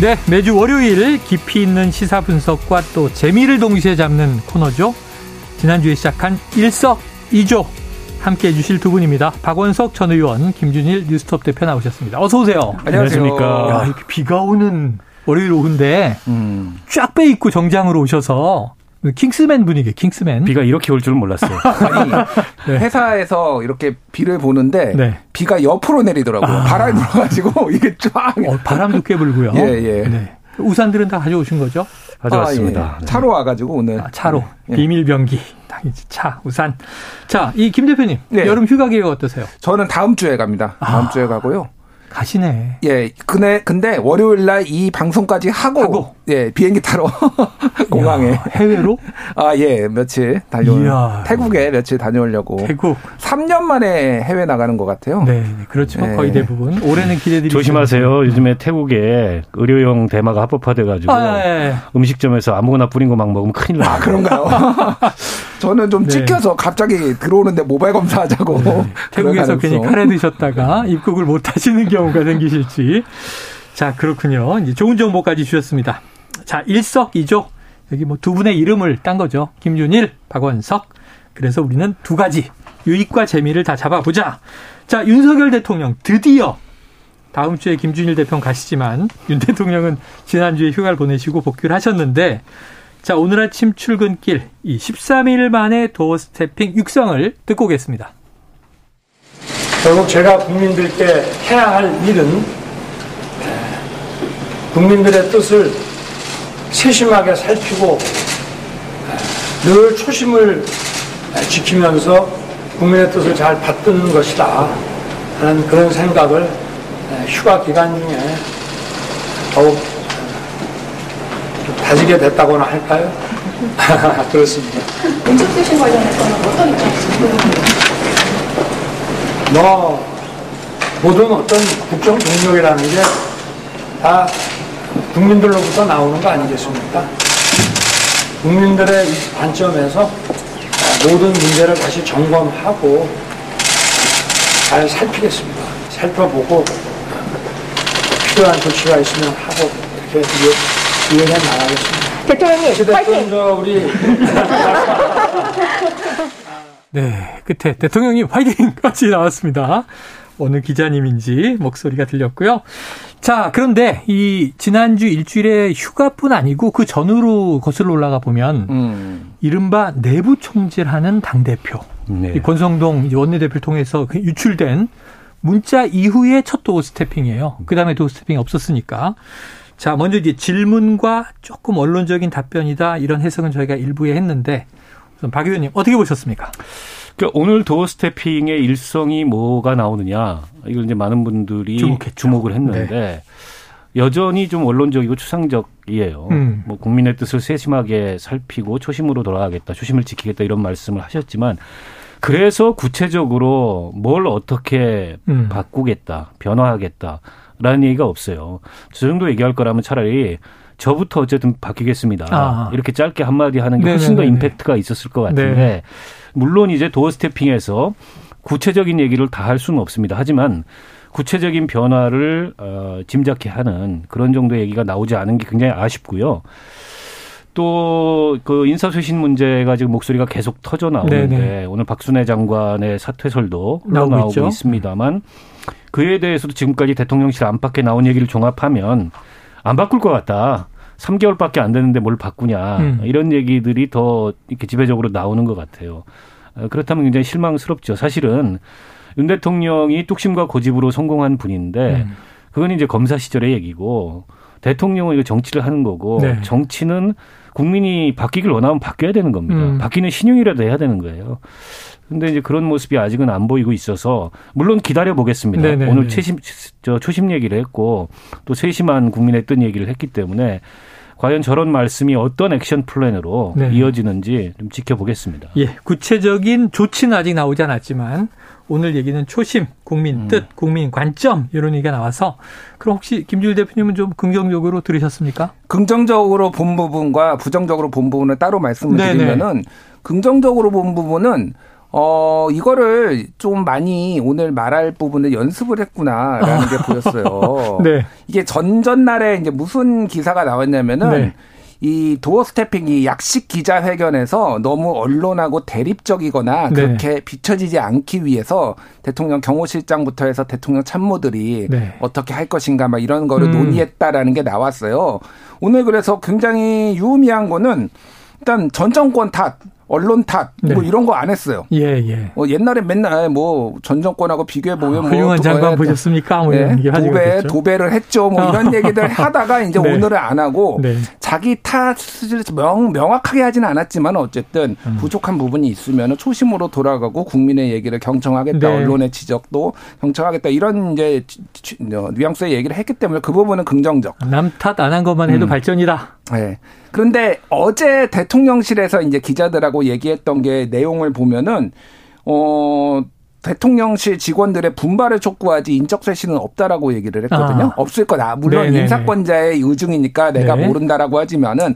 네, 매주 월요일 깊이 있는 시사 분석과 또 재미를 동시에 잡는 코너죠. 지난주에 시작한 일석이조 함께 해주실 두 분입니다. 박원석 전 의원, 김준일 뉴스톱 대표 나오셨습니다. 어서 오세요. 안녕하십니까. 야, 이렇게 비가 오는 월요일 오후인데 음. 쫙 빼 입고 정장으로 오셔서 킹스맨 분위기, 킹스맨. 비가 이렇게 올 줄은 몰랐어요. 아니 네. 회사에서 이렇게 비를 보는데 네. 비가 옆으로 내리더라고요. 아. 바람이 불어가지고 이게 쫙. 어, 바람도 꽤 불고요. 예, 예. 네. 우산들은 다 가져오신 거죠? 가져왔습니다. 아, 예. 차로 와가지고 오늘 아, 차로 예. 비밀 변기 당연히 차 우산 자 이 김 대표님 네. 여름 휴가 계획 어떠세요? 저는 다음 주에 갑니다. 다음 아. 주에 가고요. 가시네. 예, 근데 근데 월요일 날 이 방송까지 하고, 하고. 예 비행기 타러 공항에 야, 해외로 아 예 며칠 다녀. 태국에 며칠 다녀오려고 태국. 3년 만에 해외 나가는 것 같아요. 네, 네, 그렇죠. 네. 거의 대부분 올해는 기대드리 조심하세요. 요즘에 태국에 의료용 대마가 합법화돼 가지고 아, 예, 예. 음식점에서 아무거나 뿌린 거 막 먹으면 큰일 나요. 아 그런가요? 저는 좀 네. 찍혀서 갑자기 들어오는데 모바일 검사하자고 태국에서 그럴 괜히 가능성. 카레 드셨다가 입국을 못 하시는 경우 가 생기실지. 자, 그렇군요. 이제 좋은 정보까지 주셨습니다. 자, 일석이조. 여기 뭐 두 분의 이름을 딴 거죠. 김준일, 박원석. 그래서 우리는 두 가지 유익과 재미를 다 잡아보자. 자, 윤석열 대통령 드디어 다음 주에 김준일 대표는 가시지만 윤 대통령은 지난주에 휴가를 보내시고 복귀를 하셨는데 자, 오늘 아침 출근길 이 13일 만에 도어 스태핑 육성을 듣고 오겠습니다. 결국 제가 국민들께 해야 할 일은 국민들의 뜻을 세심하게 살피고 늘 초심을 지키면서 국민의 뜻을 잘 받드는 것이다 하는 그런 생각을 휴가 기간 중에 더욱 좀 다지게 됐다고나 할까요? 그렇습니다. 문책쇄신 관련해서는 어떤 입장이신가요? 뭐 모든 어떤 국정 동력이라는 게 다 국민들로부터 나오는 거 아니겠습니까? 국민들의 이 관점에서 모든 문제를 다시 점검하고 잘 살피겠습니다. 살펴보고 필요한 조치가 있으면 하고 이렇게 이해- 이해해 나가겠습니다. 대통령님, 파이팅! 저 우리 네, 끝에 대통령님 화이팅까지 나왔습니다. 어느 기자님인지 목소리가 들렸고요. 자, 그런데 이 지난주 일주일에 휴가뿐 아니고 그 전후로 거슬러 올라가 보면 음. 이른바 내부 총질하는 당 대표. 네. 이 권성동 원내대표를 통해서 그 유출된 문자 이후에 첫 도어 스태핑이에요. 그 다음에 도어 스태핑이 없었으니까. 자, 먼저 이제 질문과 조금 언론적인 답변이다 이런 해석은 저희가 일부에 했는데 박 의원님 어떻게 보셨습니까? 그러니까 오늘 도어 스태핑의 일성이 뭐가 나오느냐 이걸 이제 많은 분들이 주목했죠. 주목을 했는데 여전히 좀 원론적이고 추상적이에요. 음. 뭐 국민의 뜻을 세심하게 살피고 초심으로 돌아가겠다, 초심을 지키겠다 이런 말씀을 하셨지만 그래서 구체적으로 뭘 어떻게 음. 바꾸겠다, 변화하겠다 라는 얘기가 없어요. 저 정도 얘기할 거라면 차라리 저부터 어쨌든 바뀌겠습니다. 아. 이렇게 짧게 한마디 하는 게 훨씬 더. 임팩트가 있었을 것 같은데 네. 물론 이제 도어 스태핑에서 구체적인 얘기를 다 할 수는 없습니다. 하지만 구체적인 변화를 어, 짐작케 하는 그런 정도의 얘기가 나오지 않은 게 굉장히 아쉽고요. 또 그 인사쇄신 문제가 지금 목소리가 계속 터져 나오는데 네네. 오늘 박순애 장관의 사퇴설도 나오고 있죠. 있습니다만 그에 대해서도 지금까지 대통령실 안팎에 나온 얘기를 종합하면 안 바꿀 것 같다. 3개월밖에 안 되는데 뭘 바꾸냐 음. 이런 얘기들이 더 이렇게 지배적으로 나오는 것 같아요. 어, 그렇다면 굉장히 실망스럽죠. 사실은 윤 대통령이 뚝심과 고집으로 성공한 분인데 음. 그건 이제 검사 시절의 얘기고 대통령은 이거 정치를 하는 거고 네. 정치는 국민이 바뀌길 원하면 바뀌어야 되는 겁니다. 음. 바뀌는 신용이라도 해야 되는 거예요. 근데 이제 그런 모습이 아직은 안 보이고 있어서 물론 기다려 보겠습니다. 네네네. 오늘 최심 저 초심 얘기를 했고 또 세심한 국민의 뜻 얘기를 했기 때문에 과연 저런 말씀이 어떤 액션 플랜으로 네. 이어지는지 좀 지켜보겠습니다. 예, 구체적인 조치는 아직 나오지 않았지만 오늘 얘기는 초심, 국민 뜻, 국민 관점 이런 얘기가 나와서 그럼 혹시 김주일 대표님은 좀 긍정적으로 들으셨습니까? 긍정적으로 본 부분과 부정적으로 본 부분을 따로 말씀을 네네. 드리면은 긍정적으로 본 부분은 어 이거를 좀 많이 오늘 말할 부분을 연습을 했구나라는 게 보였어요. 네. 이게 전전날에 이제 무슨 기사가 나왔냐면은 네. 이 도어 스태핑이 약식 기자회견에서 너무 언론하고 대립적이거나 네. 그렇게 비춰지지 않기 위해서 대통령 경호실장부터 해서 대통령 참모들이 네. 어떻게 할 것인가 막 이런 거를 음. 논의했다라는 게 나왔어요. 오늘 그래서 굉장히 유의미한 거는 일단 전 정권 탓, 언론 탓, 뭐 네. 이런 거 안 했어요. 예, 예. 어, 옛날에 맨날 뭐 전 정권하고 비교해 보면 뭐 훌륭한 도- 장관 예, 보셨습니까? 뭐 이런 네, 도배. 도배를 했죠. 뭐 이런 얘기들 하다가 이제 네. 오늘은 안 하고 네. 자기 탓을 명, 명확하게 하지는 않았지만 어쨌든 음. 부족한 부분이 있으면 초심으로 돌아가고 국민의 얘기를 경청하겠다. 네. 언론의 지적도 경청하겠다. 이런 이제 어, 뉘앙스의 얘기를 했기 때문에 그 부분은 긍정적. 남 탓 안 한 것만 해도 음. 발전이다. 네. 그런데 어제 대통령실에서 이제 기자들하고 얘기했던 게 내용을 보면은 어 대통령실 직원들의 분발을 촉구하지 인적 쇄신은 없다라고 얘기를 했거든요. 아. 없을 거다. 물론 네네네. 인사권자의 의중이니까 내가 네. 모른다라고 하지만은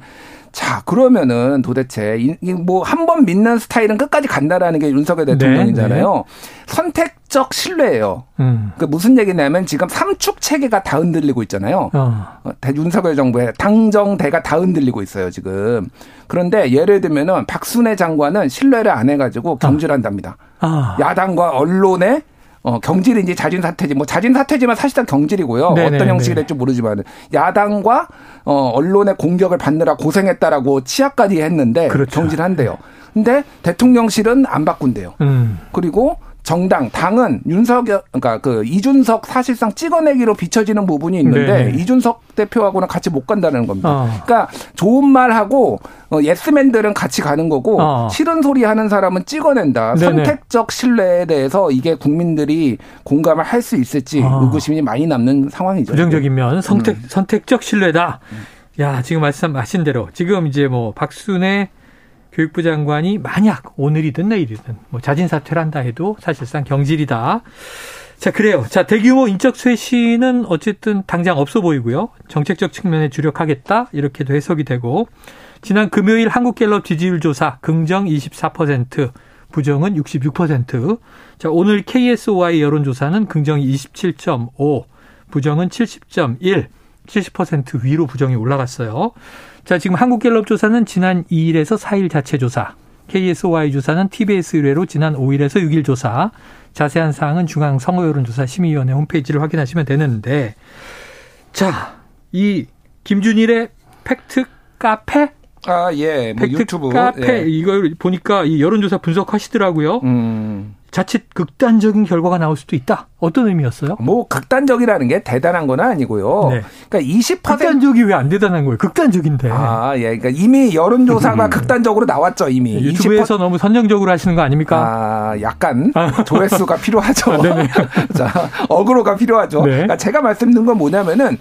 자 그러면은 도대체 뭐 한 번 믿는 스타일은 끝까지 간다라는 게 윤석열 네, 대통령이잖아요. 선택적 신뢰예요. 음. 그 무슨 얘기냐면 지금 삼축 체계가 다 흔들리고 있잖아요. 어. 어, 대- 윤석열 정부의 당정대가 다 흔들리고 있어요, 지금. 그런데 예를 들면은 박순애 장관은 신뢰를 안 해가지고 경질한답니다. 아. 야당과 언론의 어, 경질인지 자진 사퇴지, 뭐 자진 사퇴지만 사실상 경질이고요. 네네네. 어떤 형식이 될지 모르지만 야당과 어, 언론의 공격을 받느라 고생했다라고 치하까지 했는데 그렇죠. 경질한대요. 근데 대통령실은 안 바꾼대요. 음. 그리고 정당 당은 윤석열 그러니까 그 이준석 사실상 찍어내기로 비춰지는 부분이 있는데 네. 이준석 대표하고는 같이 못 간다는 겁니다. 어. 그러니까 좋은 말 하고 어, 예스맨들은 같이 가는 거고 어. 싫은 소리 하는 사람은 찍어낸다. 네네. 선택적 신뢰에 대해서 이게 국민들이 공감을 할 수 있을지 어. 의구심이 많이 남는 상황이죠. 부정적인 면 선택 음. 선택적 신뢰다. 야 지금 말씀하신 대로 지금 이제 뭐 박순애 교육부 장관이 만약 오늘이든 내일이든 뭐 자진 사퇴를 한다 해도 사실상 경질이다. 자 그래요. 자 대규모 인적 쇄신은 어쨌든 당장 없어 보이고요. 정책적 측면에 주력하겠다 이렇게도 해석이 되고 지난 금요일 한국갤럽 지지율 조사 긍정 24%. 부정은 66%. 자, 오늘 KSOI 여론조사는 긍정이 27.5, 부정은 70.1, 70% 위로 부정이 올라갔어요. 자, 지금 한국갤럽 조사는 지난 2일에서 4일 자체 조사, KSOI 조사는 TBS 의뢰로 지난 5일에서 6일 조사, 자세한 사항은 중앙 선거여론조사 심의위원회 홈페이지를 확인하시면 되는데, 자, 이 김준일의 팩트 카페? 아, 예. 뭐 팩트 유튜브. 카페 예. 이걸 보니까 이 여론조사 분석하시더라고요. 음. 자칫 극단적인 결과가 나올 수도 있다. 어떤 의미였어요? 뭐 극단적이라는 게 대단한 건 아니고요. 네. 그러니까 20% 극단적이 왜 안 대단한 거예요? 극단적인데. 아, 예. 그러니까 이미 여론 조사가 극단적으로 나왔죠, 이미. 네, 유튜브에서 너무 선정적으로 하시는 거 아닙니까? 아, 약간 조회수가 필요하죠. 네네. 자, 어그로가 필요하죠. 네. 그러니까 제가 말씀드린 건 뭐냐면은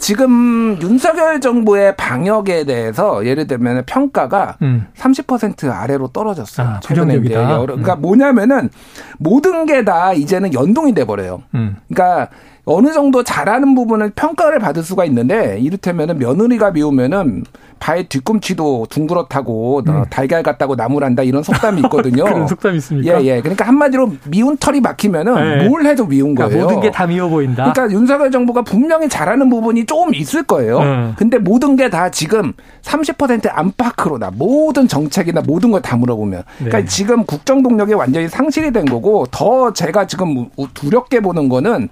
지금 윤석열 정부의 방역에 대해서 예를 들면 평가가 음. 30% 아래로 떨어졌어요. 아, 부정적이다. 여러- 그러니까 뭐냐면은 모든 게 다 이제는 연동이 돼 버려요. 음. 그러니까 어느 정도 잘하는 부분을 평가를 받을 수가 있는데 이를테면은 며느리가 미우면은 발 뒤꿈치도 둥그렇다고 어, 달걀 같다고 나무란다 이런 속담이 있거든요. 음. 그런 속담이 있습니까? 예, 예. 그러니까 한마디로 미운 털이 막히면은 네. 뭘 해도 미운 그러니까 거예요. 모든 게 다 미워 보인다. 그러니까 윤석열 정부가 분명히 잘하는 부분이 조금 있을 거예요. 음. 근데 모든 게 다 지금 30% 안팎으로나 모든 정책이나 모든 걸 다 물어보면. 그러니까 네. 지금 국정 동력이 완전히 상실이 된 거고 더 제가 지금 두렵게 보는 거는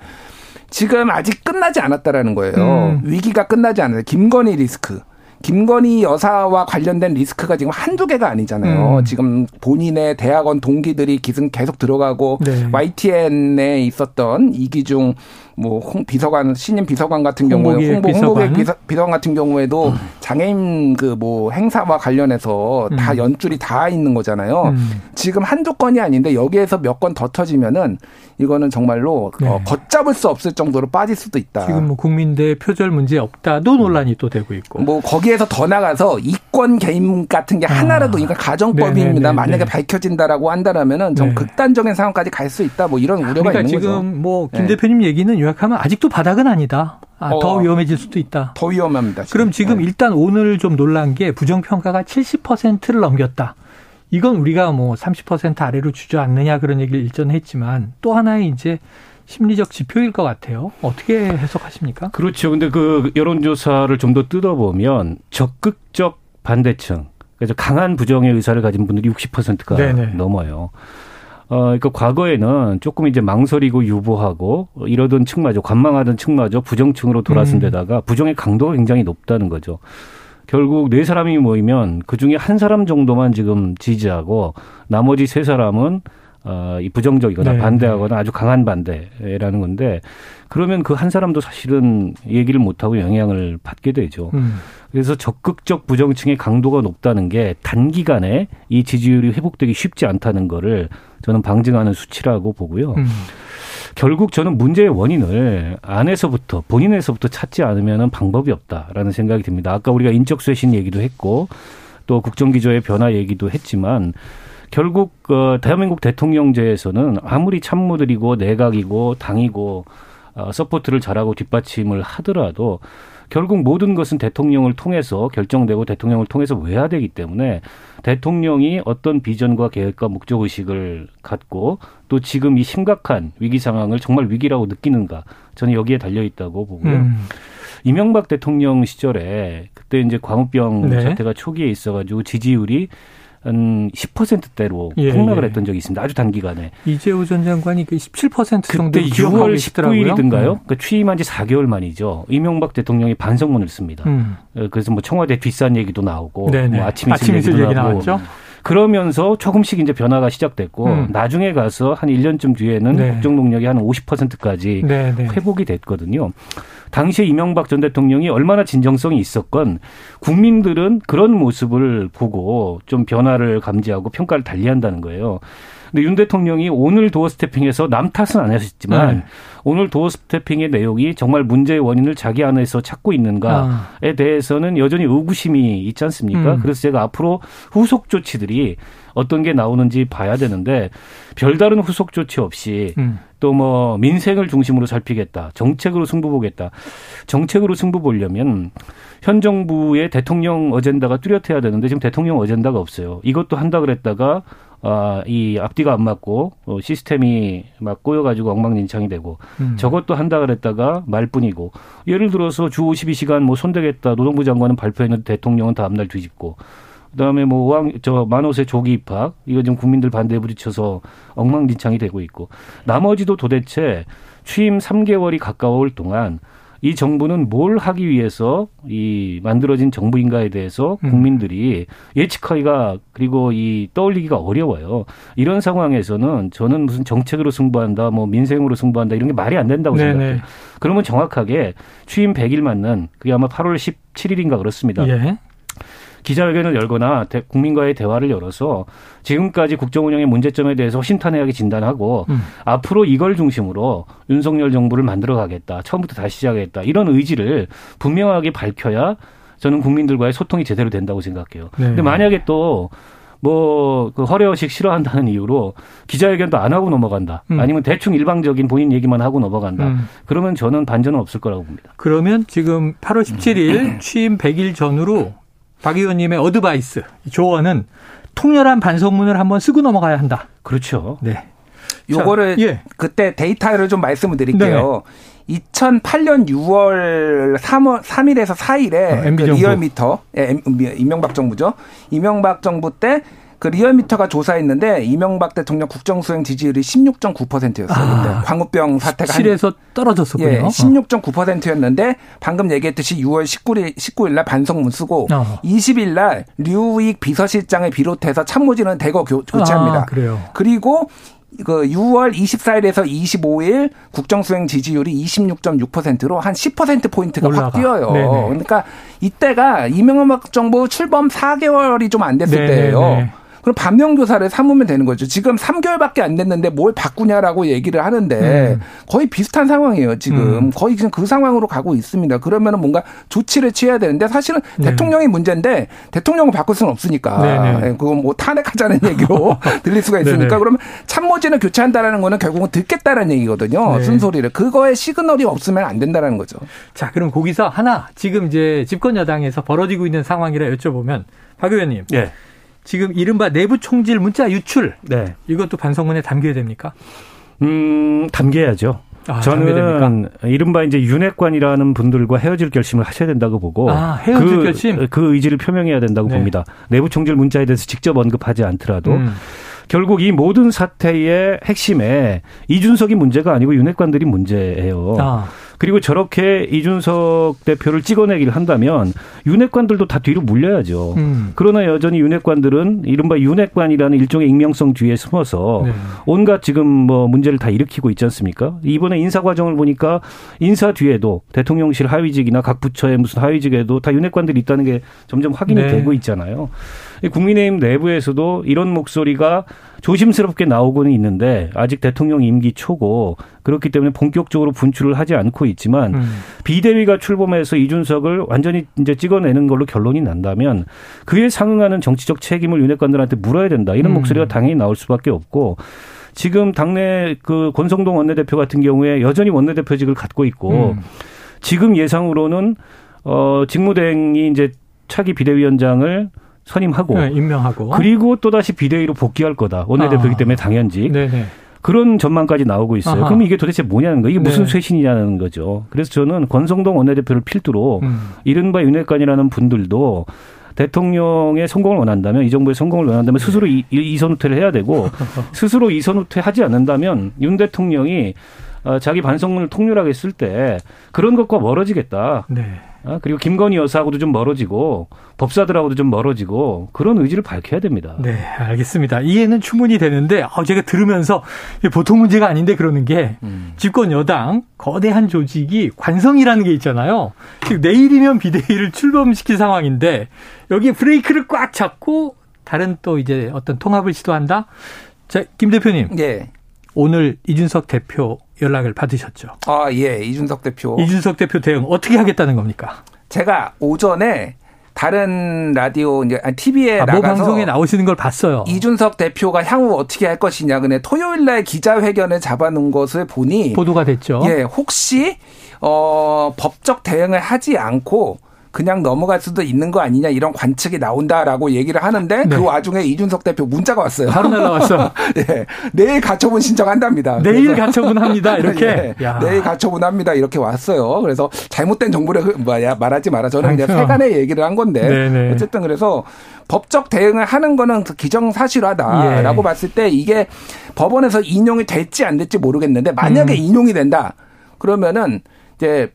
지금 아직 끝나지 않았다라는 거예요. 음. 위기가 끝나지 않아요. 김건희 리스크. 김건희 여사와 관련된 리스크가 지금 한두 개가 아니잖아요. 음. 지금 본인의 대학원 동기들이 기승 계속 들어가고 네. YTN에 있었던 이기중 뭐 홍 비서관 신임 비서관 같은 경우에 홍보 비서관. 홍보기획 비서, 비서관 같은 경우에도 장애인 그 뭐 행사와 관련해서 다 음. 연줄이 다 있는 거잖아요. 음. 지금 한두 건이 아닌데 여기에서 몇 건 더 터지면은 이거는 정말로 네. 어, 걷잡을 수 없을 정도로 빠질 수도 있다. 지금 뭐 국민대 표절 문제 없다도 논란이 또 되고 있고. 뭐 거기에서 더 나가서 이권 개임 같은 게 아. 하나라도 이건 가정법입니다. 네네네네. 만약에 밝혀진다라고 한다라면은 좀 네. 극단적인 상황까지 갈 수 있다. 뭐 이런 우려가 그러니까 있는 지금 거죠. 뭐김 네. 대표님 얘기는 요약하면 아직도 바닥은 아니다. 아, 더 어. 위험해질 수도 있다. 더 위험합니다. 그럼 지금 네. 일단 오늘 좀 놀란 게 부정평가가 70%를 넘겼다. 이건 우리가 뭐 30% 아래로 주저앉느냐 그런 얘기를 일전에 했지만 또 하나의 이제 심리적 지표일 것 같아요. 어떻게 해석하십니까? 그렇죠. 근데 그 여론조사를 좀 더 뜯어보면 적극적 반대층, 그래서 강한 부정의 의사를 가진 분들이 60%가 네네. 넘어요. 어, 그러니까 과거에는 조금 이제 망설이고 유보하고 이러던 층마저 관망하던 층마저 부정층으로 돌아선 음. 데다가 부정의 강도가 굉장히 높다는 거죠. 결국 네 사람이 모이면 그 중에 한 사람 정도만 지금 지지하고 나머지 세 사람은 어, 이 부정적이거나 네. 반대하거나 아주 강한 반대라는 건데 그러면 그 한 사람도 사실은 얘기를 못하고 영향을 받게 되죠. 음. 그래서 적극적 부정층의 강도가 높다는 게 단기간에 이 지지율이 회복되기 쉽지 않다는 거를 저는 방증하는 수치라고 보고요. 음. 결국 저는 문제의 원인을 안에서부터 본인에서부터 찾지 않으면 방법이 없다라는 생각이 듭니다. 아까 우리가 인적 쇄신 얘기도 했고 또 국정기조의 변화 얘기도 했지만 결국 어, 대한민국 대통령제에서는 아무리 참모들이고 내각이고 당이고 어, support를 잘하고 뒷받침을 하더라도 결국 모든 것은 대통령을 통해서 결정되고 대통령을 통해서 외화되기 때문에 대통령이 어떤 비전과 계획과 목적 의식을 갖고 또 지금 이 심각한 위기 상황을 정말 위기라고 느끼는가 저는 여기에 달려 있다고 보고요. 음. 이명박 대통령 시절에 그때 이제 광우병 네. 사태가 초기에 있어가지고 지지율이 한 10%대로 예, 폭락을 예. 했던 적이 있습니다. 아주 단기간에. 이재호 전 장관이 그17% 정도 그때 기억하고 6월 계시더라고요. 19일이든가요? 음. 그러니까 취임한 지 4개월 만이죠. 이명박 대통령이 반성문을 씁니다. 음. 어, 그래서 뭐 청와대 뒷산 얘기도 나오고 네네. 뭐 아침 이슬 얘기도 얘기 나오고 나왔죠. 그러면서 조금씩 이제 변화가 시작됐고 음. 나중에 가서 한 1년쯤 뒤에는 네. 국정 능력이 한 50%까지 네, 네. 회복이 됐거든요. 당시에 이명박 전 대통령이 얼마나 진정성이 있었건 국민들은 그런 모습을 보고 좀 변화를 감지하고 평가를 달리한다는 거예요. 근데 윤 대통령이 오늘 도어 스태핑에서 남 탓은 안 하셨지만 네. 오늘 도어 스태핑의 내용이 정말 문제의 원인을 자기 안에서 찾고 있는가에 아. 대해서는 여전히 의구심이 있지 않습니까? 음. 그래서 제가 앞으로 후속 조치들이 어떤 게 나오는지 봐야 되는데 별다른 후속 조치 없이 음. 또뭐 민생을 중심으로 살피겠다. 정책으로 승부 보겠다. 정책으로 승부 보려면 현 정부의 대통령 어젠다가 뚜렷해야 되는데 지금 대통령 어젠다가 없어요. 이것도 한다 그랬다가 아, 이 앞뒤가 안 맞고 어, 시스템이 막 꼬여가지고 엉망진창이 되고 음. 저것도 한다 그랬다가 말뿐이고 예를 들어서 주 52시간 뭐 손대겠다 노동부 장관은 발표했는데 대통령은 다음날 뒤집고 그다음에 뭐 왕 저 만호세 조기 입학 이거 지금 국민들 반대에 부딪혀서 엉망진창이 되고 있고 나머지도 도대체 취임 3개월이 가까울 동안 이 정부는 뭘 하기 위해서 이 만들어진 정부인가에 대해서 음. 국민들이 예측하기가 그리고 이 떠올리기가 어려워요. 이런 상황에서는 저는 무슨 정책으로 승부한다, 뭐 민생으로 승부한다 이런 게 말이 안 된다고 네네. 생각해요. 그러면 정확하게 취임 100일 맞는 그게 아마 8월 17일인가 그렇습니다. 예. 기자회견을 열거나 대- 국민과의 대화를 열어서 지금까지 국정 운영의 문제점에 대해서 허심탄회하게 진단하고 음. 앞으로 이걸 중심으로 윤석열 정부를 만들어 가겠다. 처음부터 다시 시작하겠다. 이런 의지를 분명하게 밝혀야 저는 국민들과의 소통이 제대로 된다고 생각해요. 네. 근데 만약에 또 뭐, 그 허례허식 싫어한다는 이유로 기자회견도 안 하고 넘어간다. 음. 아니면 대충 일방적인 본인 얘기만 하고 넘어간다. 음. 그러면 저는 반전은 없을 거라고 봅니다. 그러면 지금 8월 17일 취임 100일 전후로 박 의원님의 advice 조언은 통렬한 반성문을 한번 쓰고 넘어가야 한다. 그렇죠. 네. 요거를 자, 예. 그때 데이터를 좀 말씀을 드릴게요. 2008년 6월 3월 3일에서 4일에 어, 그. 리얼미터, 예, 임- 이명박 정부죠. 이명박 정부 때 그 리얼미터가 조사했는데 이명박 대통령 국정수행 지지율이 16.9%였어요. 아, 그때 광우병 사태가 한- 실에서 떨어졌었군요. 예, 16.9%였는데 방금 얘기했듯이 6월 19일 19일 날 반성문 쓰고 어. 20일 날 류우익 비서실장을 비롯해서 참모진은 대거 교, 교체합니다. 아, 그래요. 그리고 그 6월 24일에서 25일 국정수행 지지율이 26.6%로 한 10% 포인트가 올라가. 확 뛰어요. 네네. 그러니까 이때가 이명박 정부 출범 4개월이 좀 안 됐을 네네네. 때예요. 그럼 반면교사를 삼으면 되는 거죠. 지금 3개월밖에 안 됐는데 뭘 바꾸냐라고 얘기를 하는데 음. 거의 비슷한 상황이에요. 지금 음. 거의 지금 그 상황으로 가고 있습니다. 그러면은 뭔가 조치를 취해야 되는데 사실은 네. 대통령이 문제인데 대통령을 바꿀 수는 없으니까 네네. 예, 그건 뭐 탄핵하자는 얘기로 들릴 수가 있으니까 네네. 그러면 참모진을 교체한다라는 거는 결국은 듣겠다는 얘기거든요. 네. 쓴소리를 그거에 시그널이 없으면 안 된다는 거죠. 자, 그럼 거기서 하나 지금 이제 집권 여당에서 벌어지고 있는 상황이라 여쭤보면 박 의원님 예. 지금 이른바 내부 총질 문자 유출 네. 이것도 반성문에 담겨야 됩니까? 음, 담겨야죠. 아, 담겨야 됩니까? 저는 이른바 이제 윤핵관이라는 분들과 헤어질 결심을 하셔야 된다고 보고 아, 헤어질 그, 결심? 그 의지를 표명해야 된다고 네. 봅니다. 내부 총질 문자에 대해서 직접 언급하지 않더라도 음. 결국 이 모든 사태의 핵심에 이준석이 문제가 아니고 윤핵관들이 문제예요. 아, 그리고 저렇게 이준석 대표를 찍어내기를 한다면 윤핵관들도 다 뒤로 물려야죠. 음. 그러나 여전히 윤핵관들은 이른바 윤핵관이라는 일종의 익명성 뒤에 숨어서 네. 온갖 지금 뭐 문제를 다 일으키고 있지 않습니까? 이번에 인사 과정을 보니까 인사 뒤에도 대통령실 하위직이나 각 부처의 무슨 하위직에도 다 윤핵관들이 있다는 게 점점 확인이 네. 되고 있잖아요. 이 국민의힘 내부에서도 이런 목소리가 조심스럽게 나오고는 있는데 아직 대통령 임기 초고 그렇기 때문에 본격적으로 분출을 하지 않고 있지만 음. 비대위가 출범해서 이준석을 완전히 이제 찍어내는 걸로 결론이 난다면 그에 상응하는 정치적 책임을 윤핵관들한테 물어야 된다. 이런 음. 목소리가 당연히 나올 수밖에 없고 지금 당내 그 권성동 원내대표 같은 경우에 여전히 원내대표직을 갖고 있고 음. 지금 예상으로는 어 직무대행이 이제 차기 비대위원장을 선임하고 네, 임명하고 그리고 또 다시 비대위로 복귀할 거다. 원내대표이기 아. 때문에 당연직. 네네. 그런 전망까지 나오고 있어요. 아하. 그럼 이게 도대체 뭐냐는 거. 이게 무슨 네. 쇄신이냐는 거죠. 그래서 저는 권성동 원내대표를 필두로 음. 이른바 윤핵관이라는 분들도 대통령의 성공을 원한다면 이 정부의 성공을 원한다면 스스로 이, 이- 이선 후퇴를 해야 되고 스스로 이선 후퇴하지 않는다면 윤 대통령이 어, 자기 반성문을 통렬하게 쓸 때 그런 것과 멀어지겠다. 네. 아, 그리고 김건희 여사하고도 좀 멀어지고 법사들하고도 좀 멀어지고 그런 의지를 밝혀야 됩니다. 네, 알겠습니다. 이해는 충분히 되는데, 어, 제가 들으면서 보통 문제가 아닌데 그러는 게, 음. 집권 여당, 거대한 조직이 관성이라는 게 있잖아요. 지금 내일이면 비대위를 출범시킬 상황인데, 여기에 브레이크를 꽉 잡고, 다른 또 이제 어떤 통합을 시도한다? 자, 김 대표님, 예. 오늘 이준석 대표 연락을 받으셨죠. 아, 예. 이준석 대표. 이준석 대표 대응 어떻게 하겠다는 겁니까? 제가 오전에 다른 라디오 이제 TV에 아, 모 나가서 방송에 나오시는 걸 봤어요. 이준석 대표가 향후 어떻게 할 것이냐. 근데 토요일 날 기자회견을 잡아 놓은 것을 보니 보도가 됐죠. 예, 혹시 어 법적 대응을 하지 않고 그냥 넘어갈 수도 있는 거 아니냐 이런 관측이 나온다라고 얘기를 하는데 네. 그 와중에 이준석 대표 문자가 왔어요. 바로 날라왔어. 예, 내일 가처분 신청한답니다. 내일 가처분합니다. 이렇게. 예, 야. 내일 가처분합니다. 이렇게 왔어요. 그래서 잘못된 정보를 말하지 마라. 저는 그냥. 세간의 얘기를 한 건데 네네. 어쨌든 그래서 법적 대응을 하는 거는 기정사실화다라고 예. 봤을 때 이게 법원에서 인용이 될지 안 될지 모르겠는데 만약에 음. 인용이 된다 그러면은 이제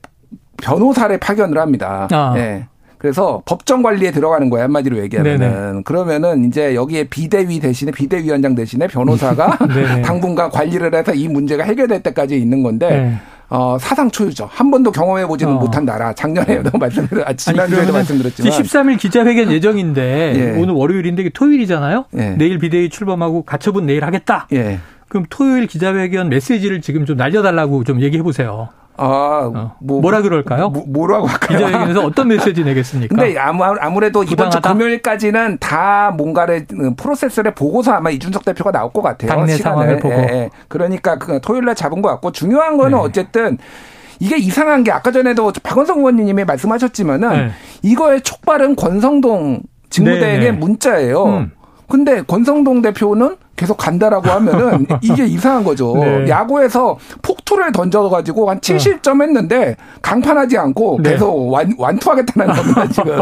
변호사를 파견을 합니다. 아. 예. 그래서 법정 관리에 들어가는 거예요 한마디로 얘기하면은 네네. 그러면은 이제 여기에 비대위 대신에 비대위원장 대신에 변호사가. 당분간 관리를 해서 이 문제가 해결될 때까지 있는 건데 네. 어, 사상 초유죠. 한 번도 경험해 보지는 어. 못한 나라. 작년에도 말씀드렸, 아, 지난주에도 말씀드렸지만. 이제 13일 기자회견 예정인데 예. 오늘 월요일인데 이게 토요일이잖아요. 예. 내일 비대위 출범하고 가처분 내일 하겠다. 예. 그럼 토요일 기자회견 메시지를 지금 좀 날려달라고 좀 얘기해 보세요. 아, 어. 뭐라 그럴까요? 뭐, 뭐라고 할까요? 기자회견에서 어떤 메시지 내겠습니까? 근데 아무, 아무래도 이번 주 부당하다? 금요일까지는 다 뭔가를 음, 프로세스를 보고서 아마 이준석 대표가 나올 것 같아요. 당내 상황을 보고. 예, 예. 그러니까 그 토요일 날 잡은 것 같고 중요한 거는 네. 어쨌든 이게 이상한 게 아까 전에도 박원성 의원님이 말씀하셨지만은 네. 이거의 촉발은 권성동 직무대행의 네, 네. 문자예요. 음. 근데 권성동 대표는 계속 간다라고 하면은 이게 이상한 거죠. 네. 야구에서 폭 폭투를 던져가지고 한 70점 했는데 강판하지 않고 네. 계속 완, 완투하겠다는 겁니다, 지금.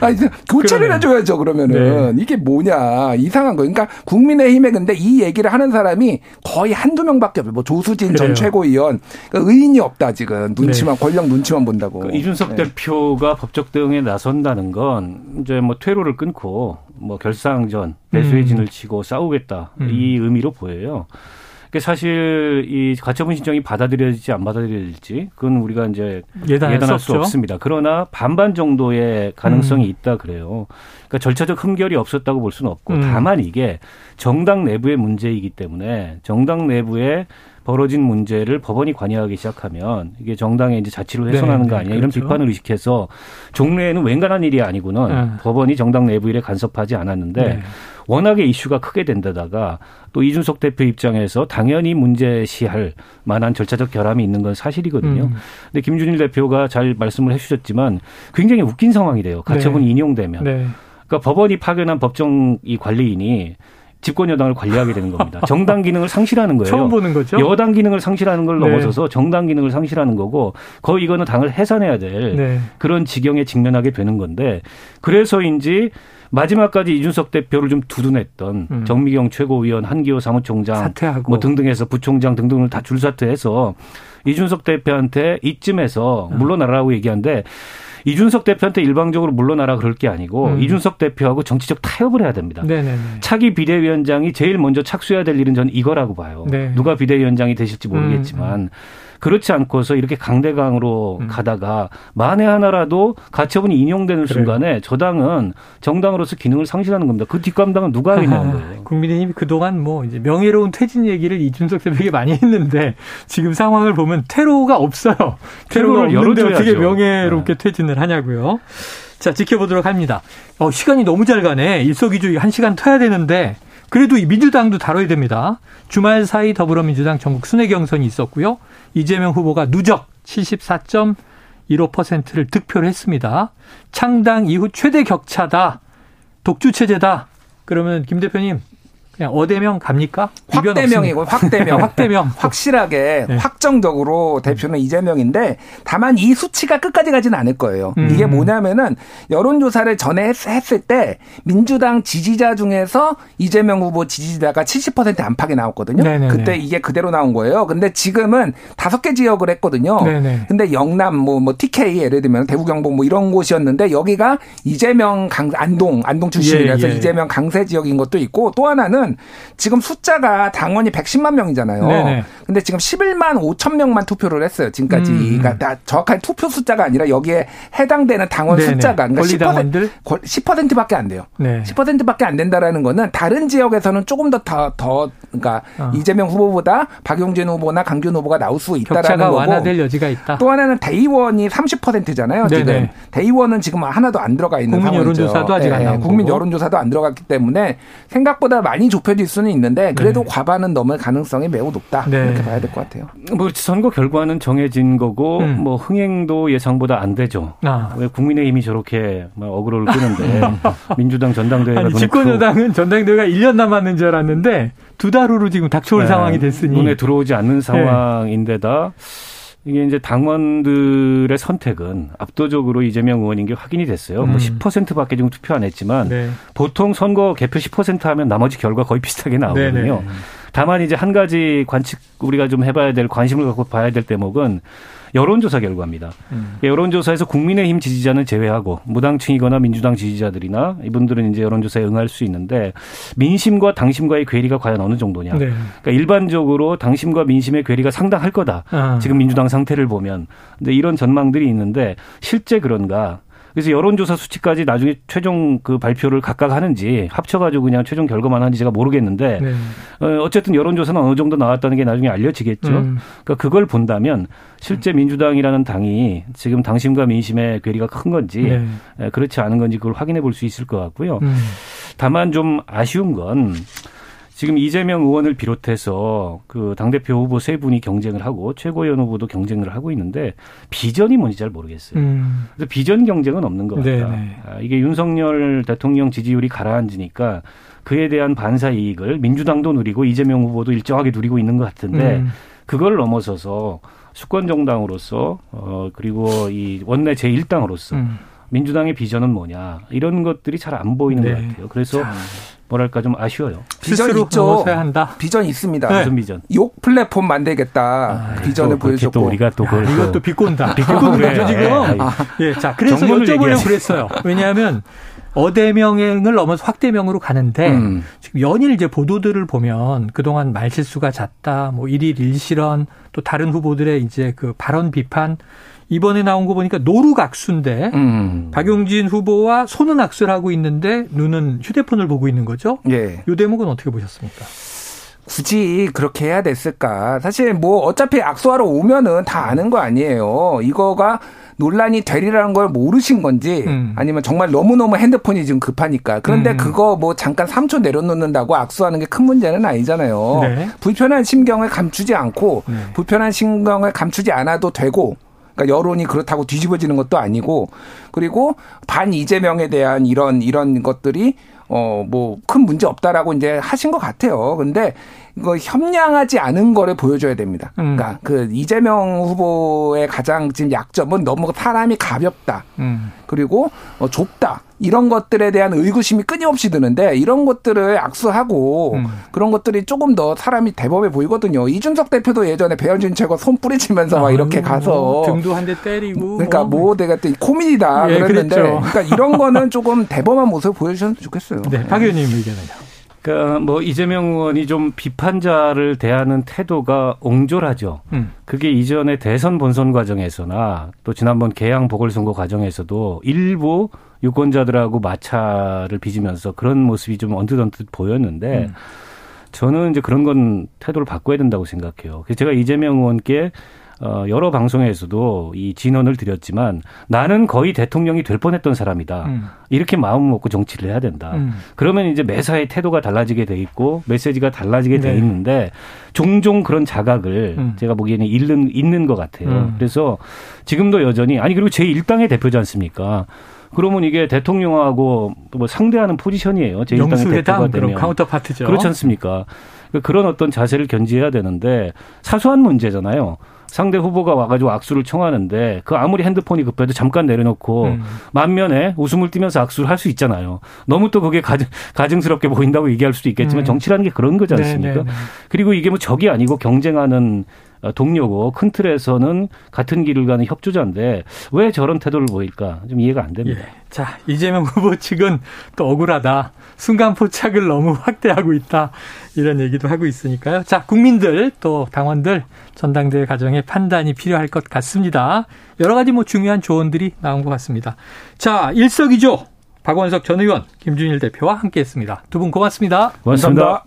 아니, 교체를 그러네요. 해줘야죠, 그러면은. 이게 뭐냐. 이상한 거. 그러니까 국민의힘에 근데 이 얘기를 하는 사람이 거의 한두 명 밖에 없어요. 뭐 조수진 그래요. 전 최고위원. 그러니까 의인이 없다, 지금. 눈치만, 권력 눈치만 본다고. 그 이준석 네. 대표가 법적 대응에 나선다는 건 이제 뭐 퇴로를 끊고 뭐 결사항전 배수의 진을 치고 싸우겠다 음. 이 의미로 보여요. 그러니까 사실 이 가처분 신청이 받아들여질지 안 받아들여질지 그건 우리가 이제 예단할, 예단할 수 수. 없습니다. 그러나 반반 정도의 가능성이 음. 있다 그래요. 그러니까 절차적 흠결이 없었다고 볼 수는 없고 음. 다만 이게 정당 내부의 문제이기 때문에 정당 내부에 벌어진 문제를 법원이 관여하기 시작하면 이게 정당의 이제 자치를 훼손하는 네, 거 네, 아니냐 이런 그렇죠. 비판을 의식해서 종래에는 웬간한 일이 아니고는 네. 법원이 정당 내부 일에 간섭하지 않았는데 네. 워낙에 이슈가 크게 된데다가 또 이준석 대표 입장에서 당연히 문제시할 만한 절차적 결함이 있는 건 사실이거든요. 음. 근데 김준일 대표가 잘 말씀을 해주셨지만 굉장히 웃긴 상황이 돼요. 가처분이 네. 인용되면. 네. 그러니까 법원이 파견한 법정 이 관리인이 집권 여당을 관리하게 되는 겁니다. 정당 기능을 상실하는 거예요. 처음 보는 거죠. 여당 기능을 상실하는 걸 네. 넘어서서 정당 기능을 상실하는 거고 거의 이거는 당을 해산해야 될 네. 그런 지경에 직면하게 되는 건데 그래서인지 마지막까지 이준석 대표를 좀 두둔했던 음. 정미경 최고위원, 한기호 사무총장 사퇴하고. 뭐 등등해서 부총장 등등을 다 줄사퇴해서 이준석 대표한테 이쯤에서 음. 물러나라고 얘기하는데 이준석 대표한테 일방적으로 물러나라 그럴 게 아니고 음. 이준석 대표하고 정치적 타협을 해야 됩니다. 네네네. 차기 비대위원장이 제일 먼저 착수해야 될 일은 저는 이거라고 봐요. 네. 누가 비대위원장이 되실지 모르겠지만 그렇지 않고서 이렇게 강대강으로 음. 가다가 만에 하나라도 가처분이 인용되는 그래요. 순간에 저당은 정당으로서 기능을 상실하는 겁니다. 그 뒷감당은 누가 하겠냐는 거예요. 국민의힘이 그동안 뭐 이제 명예로운 퇴진 얘기를 이준석 대표에게 많이 했는데 지금 상황을 보면 테러가 없어요. 테러가 열어줘야죠. 어떻게 명예롭게 네. 퇴진을 하냐고요. 자, 지켜보도록 합니다. 어, 시간이 너무 잘 가네. 일석이조 한 시간 터야 되는데 그래도 이 민주당도 다뤄야 됩니다. 주말 사이 더불어민주당 전국 순회 경선이 있었고요. 이재명 후보가 누적 74.15%를 득표를 했습니다. 창당 이후 최대 격차다. 독주 체제다. 그러면 김 대표님 그냥 어대명 갑니까? 확대명이고 확대명. 확대명. 확실하게 네. 확정적으로 대표는 이재명인데 다만 이 수치가 끝까지 가지는 않을 거예요. 음. 이게 뭐냐면은 여론조사를 전에 했- 했을 때 민주당 지지자 중에서 이재명 후보 지지자가 70% 안팎이 나왔거든요. 네네네. 그때 이게 그대로 나온 거예요. 근데 지금은 다섯 개 지역을 했거든요. 네네. 근데 영남 뭐, 뭐 TK 예를 들면 대구 경북 뭐 이런 곳이었는데 여기가 이재명 강 안동 안동 출신이라서 예, 예. 이재명 강세 지역인 것도 있고 또 하나는 지금 숫자가 당원이 110만 명이잖아요. 네네. 근데 지금 11만 5천 명만 투표를 했어요. 지금까지. 음. 그러니까 다 정확한 투표 숫자가 아니라 여기에 해당되는 당원 네네. 숫자가 그러니까 권리 10%, 당원들? 10%밖에 안 돼요. 네. 10%밖에 안 된다라는 거는 다른 지역에서는 조금 더더 더 그러니까 어. 이재명 후보보다 박용진 후보나 강균 후보가 나올 수 있다라는 거고 완화될 여지가 있다. 또 하나는 대의원이 30%잖아요. 지금 네네. 대의원은 지금 하나도 안 들어가 있는 국민 상황이죠. 여론조사도 아직 안 나온 국민 거고. 여론조사도 안 들어갔기 때문에 생각보다 많이 좁혀질 수는 있는데 그래도 네. 과반은 넘을 가능성이 매우 높다. 네. 이렇게 봐야 될 것 같아요. 뭐 선거 결과는 정해진 거고 음. 뭐 흥행도 예상보다 안 되죠. 아. 왜 국민의힘이 저렇게 막 어그로를 끄는데 민주당 전당대회가 아니, 집권 여당은 전당대회가 1년 남았는 줄 알았는데 두 달 후로 지금 닥쳐올 네, 상황이 됐으니. 눈에 들어오지 않는 상황인데다 이게 이제 당원들의 선택은 압도적으로 이재명 의원인 게 확인이 됐어요. 음. 뭐 10%밖에 지금 투표 안 했지만 네. 보통 선거 개표 10% 하면 나머지 결과 거의 비슷하게 나오거든요. 네네. 다만 이제 한 가지 관측 우리가 좀 해봐야 될 관심을 갖고 봐야 될 대목은 여론조사 결과입니다. 음. 여론조사에서 국민의힘 지지자는 제외하고 무당층이거나 민주당 지지자들이나 이분들은 이제 여론조사에 응할 수 있는데 민심과 당심과의 괴리가 과연 어느 정도냐. 네. 그러니까 일반적으로 당심과 민심의 괴리가 상당할 거다. 아. 지금 민주당 상태를 보면. 근데 이런 전망들이 있는데 실제 그런가? 그래서 여론조사 수치까지 나중에 최종 그 발표를 각각 하는지 합쳐가지고 그냥 최종 결과만 하는지 제가 모르겠는데 네. 어, 어쨌든 여론조사는 어느 정도 나왔다는 게 나중에 알려지겠죠. 음. 그러니까 그걸 본다면 실제 민주당이라는 당이 지금 당심과 민심의 괴리가 큰 건지 네. 에, 그렇지 않은 건지 그걸 확인해 볼 수 있을 것 같고요. 음. 다만 좀 아쉬운 건 지금 이재명 의원을 비롯해서 그 당대표 후보 세 분이 경쟁을 하고 최고위원 후보도 경쟁을 하고 있는데 비전이 뭔지 잘 모르겠어요. 음. 그래서 비전 경쟁은 없는 것 같다. 아, 이게 윤석열 대통령 지지율이 가라앉으니까 그에 대한 반사 이익을 민주당도 누리고 이재명 후보도 일정하게 누리고 있는 것 같은데 음. 그걸 넘어서서 수권 정당으로서 어 그리고 이 원내 제1당으로서 음. 민주당의 비전은 뭐냐 이런 것들이 잘 안 보이는 네. 것 같아요. 그래서 뭐랄까 좀 아쉬워요. 비전 있죠. 넘어서야 한다. 비전 있습니다. 네. 무슨 비전? 욕 플랫폼 만들겠다 비전을 또 그렇게 또 보여줬고 우리가 또 그걸 야, 이것도 또 비꼰다. 비꼰대. 비꼰다. 죠 지금. 예, 예. 예, 자, 그래서 정문을 여쭤보려고. 그랬어요. 왜냐하면 어대명행을 넘어서 확대명으로 가는데 음. 지금 연일 이제 보도들을 보면 그동안 말실수가 잦다, 뭐 일일 일실현, 또 다른 후보들의 이제 그 발언 비판 이번에 나온 거 보니까 노루각수인데 음. 박용진 후보와 손은 악수를 하고 있는데 눈은 휴대폰을 보고 있는 거죠. 예. 이 대목은 어떻게 보셨습니까? 굳이 그렇게 해야 됐을까? 사실 뭐 어차피 악수하러 오면은 다 아는 거 아니에요. 이거가 논란이 되리라는 걸 모르신 건지 음. 아니면 정말 너무너무 핸드폰이 지금 급하니까. 그런데 음. 그거 뭐 잠깐 3초 내려놓는다고 악수하는 게 큰 문제는 아니잖아요. 네. 불편한 심경을 감추지 않고 네. 불편한 심경을 감추지 않아도 되고 그러니까 여론이 그렇다고 뒤집어지는 것도 아니고 그리고 반 이재명에 대한 이런 이런 것들이 어 뭐 큰 문제 없다라고 이제 하신 것 같아요. 근데 이거 협량하지 않은 거를 보여줘야 됩니다. 음. 그러니까 그 이재명 후보의 가장 지금 약점은 너무 사람이 가볍다. 음. 그리고 어, 좁다 이런 것들에 대한 의구심이 끊임없이 드는데 이런 것들을 악수하고 음. 그런 것들이 조금 더 사람이 대범해 보이거든요. 이준석 대표도 예전에 배현진 최고 손 뿌리치면서 막 이렇게 아유, 가서 뭐 등도 한 대 때리고 그러니까 뭐 내가 또 코미디다 예, 그랬는데 그랬죠. 그러니까 이런 거는 조금 대범한 모습을 보여주셨으면 좋겠어요. 네, 박 의원님 의견은요. 그러니까 뭐 이재명 의원이 좀 비판자를 대하는 태도가 옹졸하죠. 음. 그게 이전에 대선 본선 과정에서나 또 지난번 개항 보궐선거 과정에서도 일부 유권자들하고 마찰을 빚으면서 그런 모습이 좀 언뜻언뜻 보였는데 음. 저는 이제 그런 건 태도를 바꿔야 된다고 생각해요. 그래서 제가 이재명 의원께 어, 여러 방송에서도 이 진언을 드렸지만 나는 거의 대통령이 될 뻔했던 사람이다. 음. 이렇게 마음 먹고 정치를 해야 된다. 음. 그러면 이제 매사에 태도가 달라지게 돼 있고 메시지가 달라지게 돼 네. 있는데 종종 그런 자각을 음. 제가 보기에는 잃는 있는 것 같아요. 음. 그래서 지금도 여전히 아니 그리고 제 일당의 대표지 않습니까? 그러면 이게 대통령하고 뭐 상대하는 포지션이에요. 제 일당의 대표가 되면 counterpart죠. 그렇지 않습니까? 그러니까 그런 어떤 자세를 견지해야 되는데 사소한 문제잖아요. 상대 후보가 와가지고 악수를 청하는데 그 아무리 핸드폰이 급해도 잠깐 내려놓고 음. 만면에 웃음을 띠면서 악수를 할 수 있잖아요. 너무 또 그게 가증, 가증스럽게 보인다고 얘기할 수도 있겠지만 음. 정치라는 게 그런 거지 네, 않습니까? 네, 네. 그리고 이게 뭐 적이 아니고 경쟁하는 어, 동료고 큰 틀에서는 같은 길을 가는 협조자인데 왜 저런 태도를 보일까 좀 이해가 안 됩니다. 예. 자, 이재명 후보 측은 또 억울하다. 순간 포착을 너무 확대하고 있다. 이런 얘기도 하고 있으니까요. 자, 국민들 또 당원들 전당대회 과정에 판단이 필요할 것 같습니다. 여러 가지 뭐 중요한 조언들이 나온 것 같습니다. 자, 일석이조 박원석 전 의원, 김준일 대표와 함께 했습니다. 두 분 고맙습니다. 고맙습니다. 감사합니다.